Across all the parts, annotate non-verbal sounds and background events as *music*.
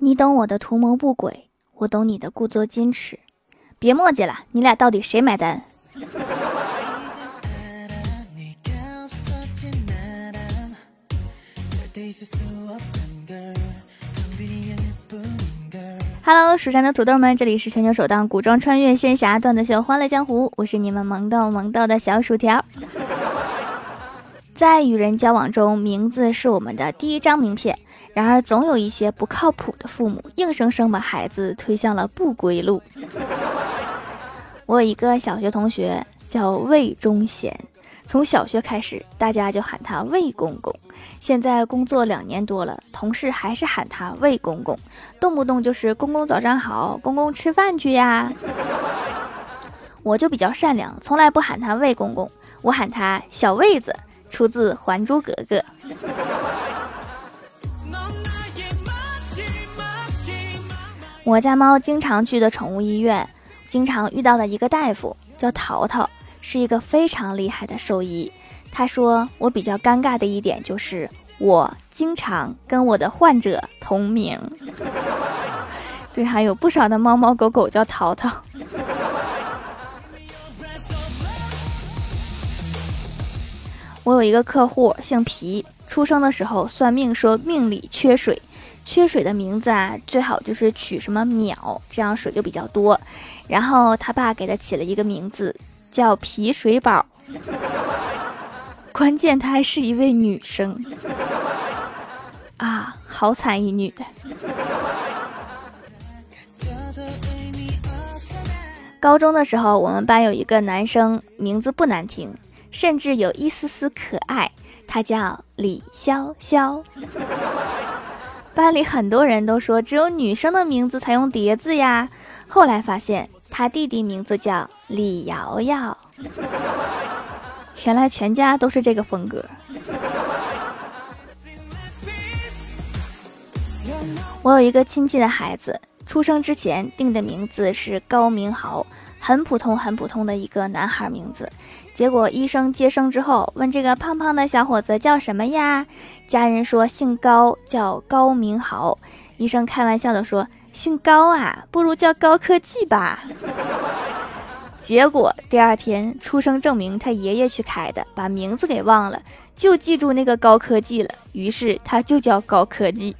你懂我的图谋不轨，我懂你的故作矜持。别墨迹了，你俩到底谁买单？Hello，蜀山的土豆们，这里是全球首档古装穿越仙侠段子秀《欢乐江湖》，我是你们萌豆萌豆的小薯条。在与人交往中，名字是我们的第一张名片。然而，总有一些不靠谱的父母，硬生生把孩子推向了不归路。我有一个小学同学叫魏忠贤。从小学开始，大家就喊他魏公公。现在工作两年多了，同事还是喊他魏公公，动不动就是公公早上好，公公吃饭去呀。我就比较善良，从来不喊他魏公公，我喊他小魏子，出自《还珠格格》。我家猫经常去的宠物医院，经常遇到的一个大夫叫淘淘。是一个非常厉害的兽医。他说：“我比较尴尬的一点就是，我经常跟我的患者同名。对，还有不少的猫猫狗狗叫淘淘。我有一个客户姓皮，出生的时候算命说命里缺水，缺水的名字啊，最好就是取什么淼，这样水就比较多。然后他爸给他起了一个名字。”叫皮水宝，关键她还是一位女生啊，好惨一女的。高中的时候，我们班有一个男生，名字不难听，甚至有一丝丝可爱，他叫李潇潇。班里很多人都说，只有女生的名字才用叠字呀。后来发现。他弟弟名字叫李瑶瑶，原来全家都是这个风格。我有一个亲戚的孩子，出生之前定的名字是高明豪，很普通很普通的一个男孩名字。结果医生接生之后，问这个胖胖的小伙子叫什么呀？家人说姓高，叫高明豪。医生开玩笑的说。姓高啊，不如叫高科技吧。*laughs* 结果第二天出生证明他爷爷去开的，把名字给忘了，就记住那个高科技了。于是他就叫高科技。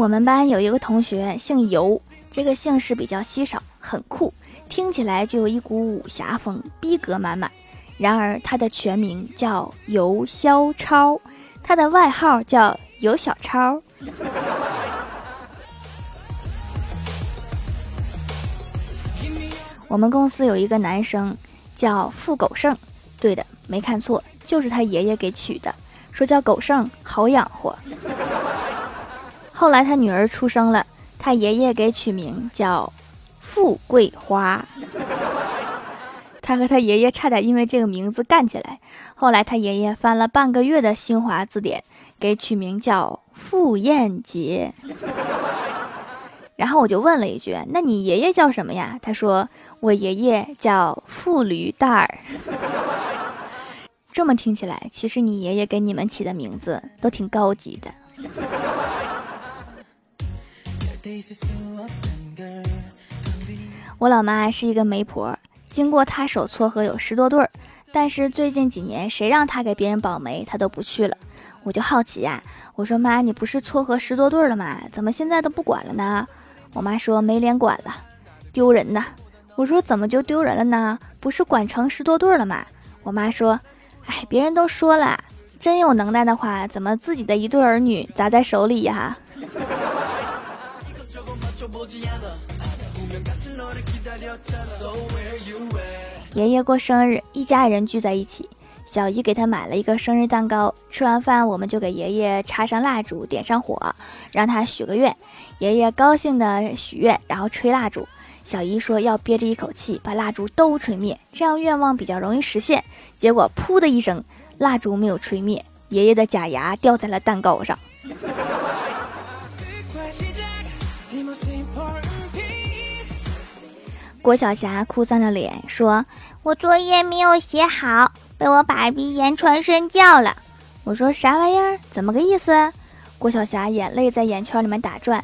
我们班有一个同学姓尤，这个姓氏比较稀少，很酷，听起来就有一股武侠风，逼格满满。然而，他的全名叫尤肖超，他的外号叫尤小超。*laughs* 我们公司有一个男生叫付狗剩，对的，没看错，就是他爷爷给取的，说叫狗剩好养活。后来他女儿出生了，他爷爷给取名叫富贵花。他和他爷爷差点因为这个名字干起来。后来他爷爷翻了半个月的新华字典，给取名叫傅艳杰。然后我就问了一句：“那你爷爷叫什么呀？”他说：“我爷爷叫傅驴蛋儿。”这么听起来，其实你爷爷给你们起的名字都挺高级的。我老妈是一个媒婆。经过她手撮合有十多对儿，但是最近几年谁让她给别人保媒，她都不去了。我就好奇呀，我说妈，你不是撮合十多对了吗？怎么现在都不管了呢？我妈说没脸管了，丢人呐。我说怎么就丢人了呢？不是管成十多对了吗？我妈说，哎，别人都说了，真有能耐的话，怎么自己的一对儿女砸在手里呀？爷爷过生日，一家人聚在一起。小姨给他买了一个生日蛋糕。吃完饭，我们就给爷爷插上蜡烛，点上火，让他许个愿。爷爷高兴的许愿，然后吹蜡烛。小姨说要憋着一口气，把蜡烛都吹灭，这样愿望比较容易实现。结果噗的一声，蜡烛没有吹灭，爷爷的假牙掉在了蛋糕上。郭晓霞哭丧着脸说：“我作业没有写好。”被我爸比言传身教了。我说啥玩意儿？怎么个意思？郭晓霞眼泪在眼圈里面打转，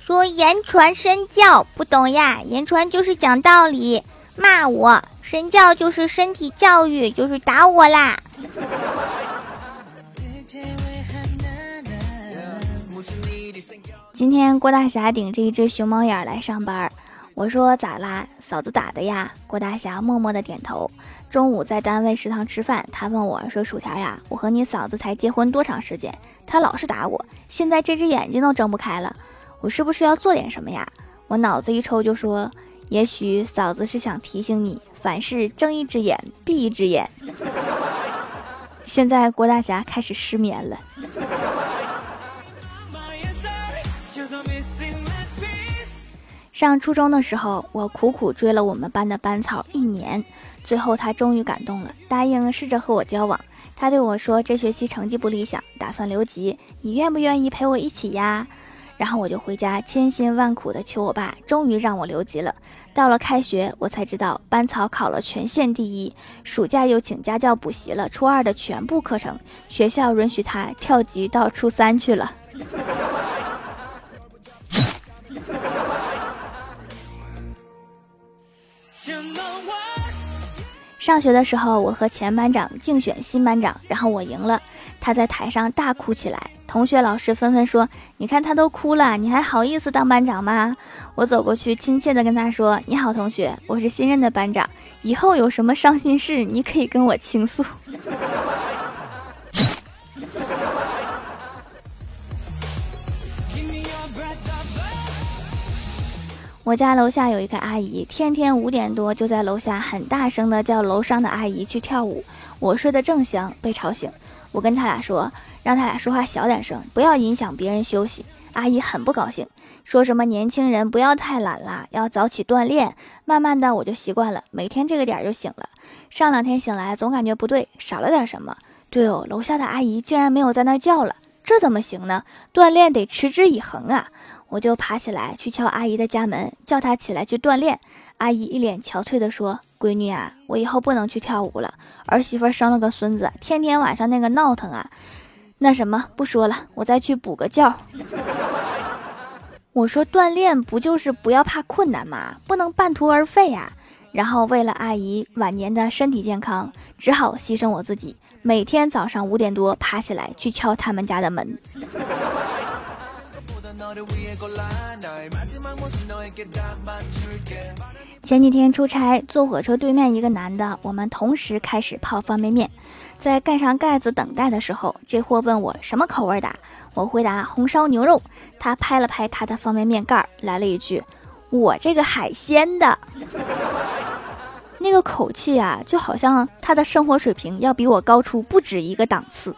说言传身教不懂呀？言传就是讲道理，骂我；身教就是身体教育，就是打我啦。今天郭大侠顶着一只熊猫眼来上班，我说咋啦？嫂子打的呀？郭大侠默默的点头。中午在单位食堂吃饭，他问我说：“薯条呀，我和你嫂子才结婚多长时间？她老是打我，现在这只眼睛都睁不开了，我是不是要做点什么呀？”我脑子一抽就说：“也许嫂子是想提醒你，凡事睁一只眼闭一只眼。”现在郭大侠开始失眠了。上初中的时候，我苦苦追了我们班的班草一年，最后他终于感动了，答应试着和我交往。他对我说：“这学期成绩不理想，打算留级，你愿不愿意陪我一起呀？”然后我就回家千辛万苦的求我爸，终于让我留级了。到了开学，我才知道班草考了全县第一，暑假又请家教补习了初二的全部课程，学校允许他跳级到初三去了。上学的时候，我和前班长竞选新班长，然后我赢了，他在台上大哭起来，同学老师纷纷说：“你看他都哭了，你还好意思当班长吗？”我走过去，亲切地跟他说：“你好，同学，我是新任的班长，以后有什么伤心事，你可以跟我倾诉。”我家楼下有一个阿姨，天天五点多就在楼下很大声的叫楼上的阿姨去跳舞。我睡得正香，被吵醒。我跟他俩说，让他俩说话小点声，不要影响别人休息。阿姨很不高兴，说什么年轻人不要太懒了，要早起锻炼。慢慢的我就习惯了，每天这个点就醒了。上两天醒来总感觉不对，少了点什么。对哦，楼下的阿姨竟然没有在那儿叫了，这怎么行呢？锻炼得持之以恒啊！我就爬起来去敲阿姨的家门，叫她起来去锻炼。阿姨一脸憔悴地说：“闺女啊，我以后不能去跳舞了，儿媳妇生了个孙子，天天晚上那个闹腾啊。那什么，不说了，我再去补个觉。”我说：“锻炼不就是不要怕困难吗？不能半途而废呀。”然后为了阿姨晚年的身体健康，只好牺牲我自己，每天早上五点多爬起来去敲他们家的门。前几天出差，坐火车对面一个男的，我们同时开始泡方便面。在盖上盖子等待的时候，这货问我什么口味的，我回答红烧牛肉。他拍了拍他的方便面盖，来了一句：“我这个海鲜的。”那个口气啊，就好像他的生活水平要比我高出不止一个档次。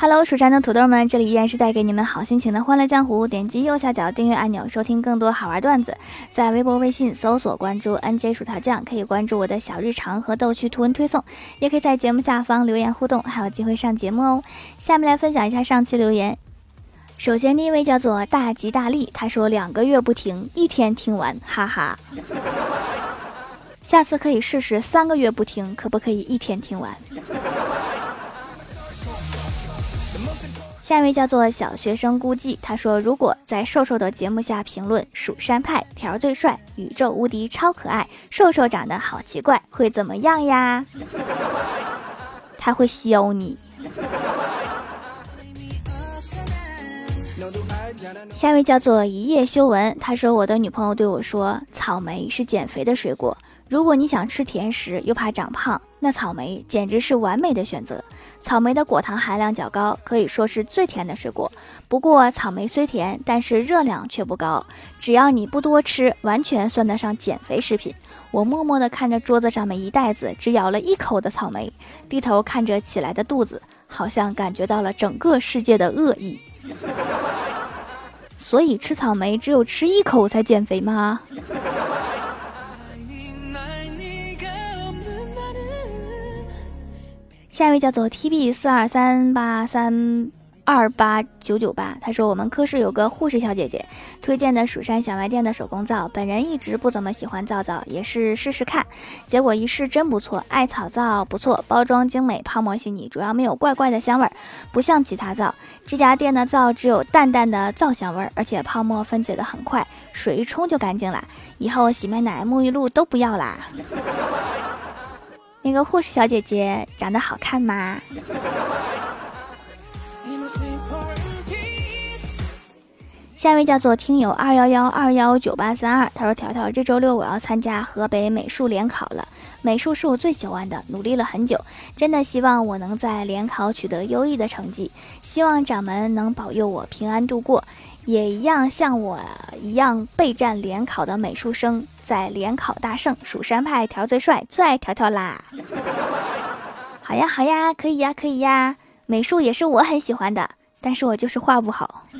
Hello，蜀山的土豆们，这里依然是带给你们好心情的欢乐江湖。点击右下角订阅按钮，收听更多好玩段子。在微博、微信搜索关注 NJ 薯条酱，可以关注我的小日常和逗趣图文推送，也可以在节目下方留言互动，还有机会上节目哦。下面来分享一下上期留言。首先第一位叫做大吉大利，他说两个月不停，一天听完，哈哈。下次可以试试三个月不听，可不可以一天听完？下一位叫做小学生估计，他说：“如果在瘦瘦的节目下评论‘蜀山派条最帅，宇宙无敌超可爱，瘦瘦长得好奇怪’，会怎么样呀？” *laughs* 他会削你。下一位叫做一夜修文，他说：“我的女朋友对我说，草莓是减肥的水果。”如果你想吃甜食又怕长胖，那草莓简直是完美的选择。草莓的果糖含量较高，可以说是最甜的水果。不过草莓虽甜，但是热量却不高，只要你不多吃，完全算得上减肥食品。我默默地看着桌子上面一袋子只咬了一口的草莓，低头看着起来的肚子，好像感觉到了整个世界的恶意。所以吃草莓只有吃一口才减肥吗？下一位叫做 T B 四二三八三二八九九八，他说我们科室有个护士小姐姐推荐的蜀山小卖店的手工皂，本人一直不怎么喜欢皂皂，也是试试看，结果一试真不错，艾草皂不错，包装精美，泡沫细腻，主要没有怪怪的香味儿，不像其他皂。这家店的皂只有淡淡的皂香味儿，而且泡沫分解的很快，水一冲就干净了。以后洗面奶、沐浴露都不要啦。那个护士小姐姐长得好看吗？下一位叫做听友二幺幺二幺九八三二，他说：“条条，这周六我要参加河北美术联考了，美术是我最喜欢的，努力了很久，真的希望我能在联考取得优异的成绩，希望掌门能保佑我平安度过，也一样像我一样备战联考的美术生，在联考大胜，蜀山派条最帅，最爱条条啦！*laughs* 好呀好呀，可以呀可以呀，美术也是我很喜欢的，但是我就是画不好。*laughs* ”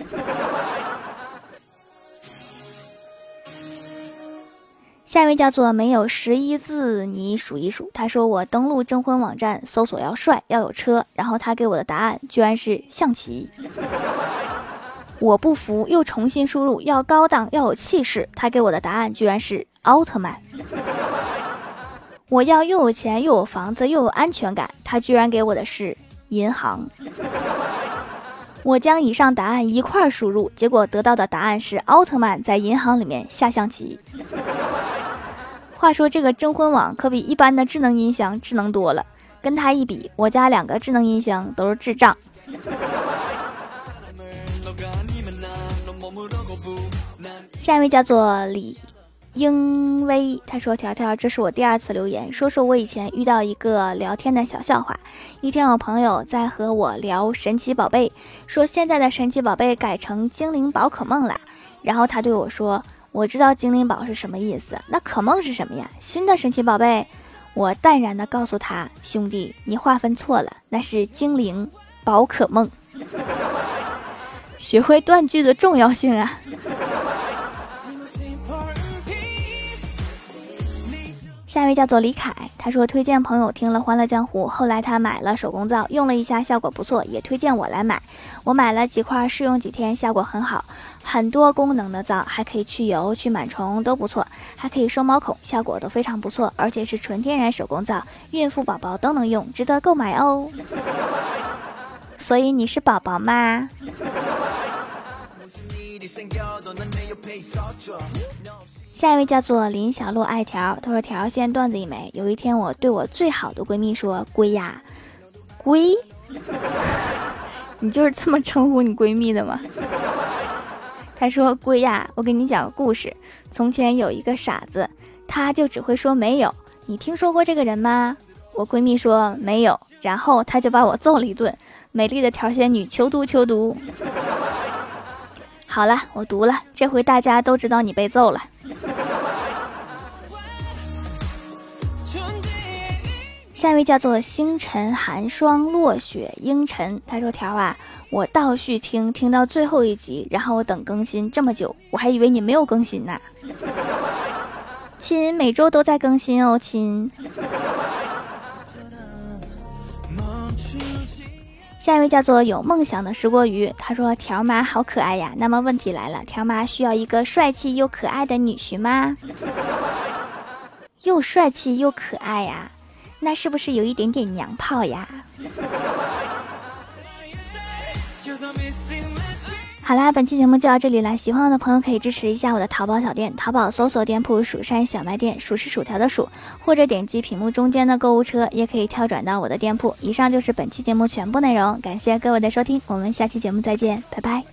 下一位叫做没有十一字，你数一数。他说我登录征婚网站搜索要帅要有车，然后他给我的答案居然是象棋。我不服，又重新输入要高档要有气势，他给我的答案居然是奥特曼。我要又有钱又有房子又有安全感，他居然给我的是银行。我将以上答案一块儿输入，结果得到的答案是奥特曼在银行里面下象棋。话说这个征婚网可比一般的智能音箱智能多了，跟它一比，我家两个智能音箱都是智障。下一位叫做李英威，他说：“条条，这是我第二次留言，说说我以前遇到一个聊天的小笑话。一天，我朋友在和我聊神奇宝贝，说现在的神奇宝贝改成精灵宝可梦了，然后他对我说。”我知道精灵宝是什么意思，那可梦是什么呀？新的神奇宝贝，我淡然的告诉他：“兄弟，你划分错了，那是精灵宝可梦。*laughs* ”学会断句的重要性啊！下一位叫做李凯，他说推荐朋友听了《欢乐江湖》，后来他买了手工皂，用了一下，效果不错，也推荐我来买。我买了几块，试用几天，效果很好。很多功能的皂，还可以去油、去螨虫，都不错，还可以收毛孔，效果都非常不错，而且是纯天然手工皂，孕妇宝宝都能用，值得购买哦。所以你是宝宝吗？下一位叫做林小洛爱条，他说：“条线段子一枚。有一天，我对我最好的闺蜜说：‘龟呀，龟，*laughs* 你就是这么称呼你闺蜜的吗？’她说：‘龟呀，我给你讲个故事。从前有一个傻子，他就只会说没有。你听说过这个人吗？’我闺蜜说没有，然后他就把我揍了一顿。美丽的条仙女，求读求读。好了，我读了，这回大家都知道你被揍了。”下一位叫做星辰寒霜落雪英尘，他说：“条啊，我倒序听听到最后一集，然后我等更新这么久，我还以为你没有更新呢。*laughs* 亲，每周都在更新哦，亲。*laughs* ”下一位叫做有梦想的石锅鱼，他说：“条妈好可爱呀。”那么问题来了，条妈需要一个帅气又可爱的女婿吗？*laughs* 又帅气又可爱呀？那是不是有一点点娘炮呀？*laughs* 好啦，本期节目就到这里啦。喜欢我的朋友可以支持一下我的淘宝小店，淘宝搜索店铺“蜀山小卖店”，数是薯条的数，或者点击屏幕中间的购物车，也可以跳转到我的店铺。以上就是本期节目全部内容，感谢各位的收听，我们下期节目再见，拜拜。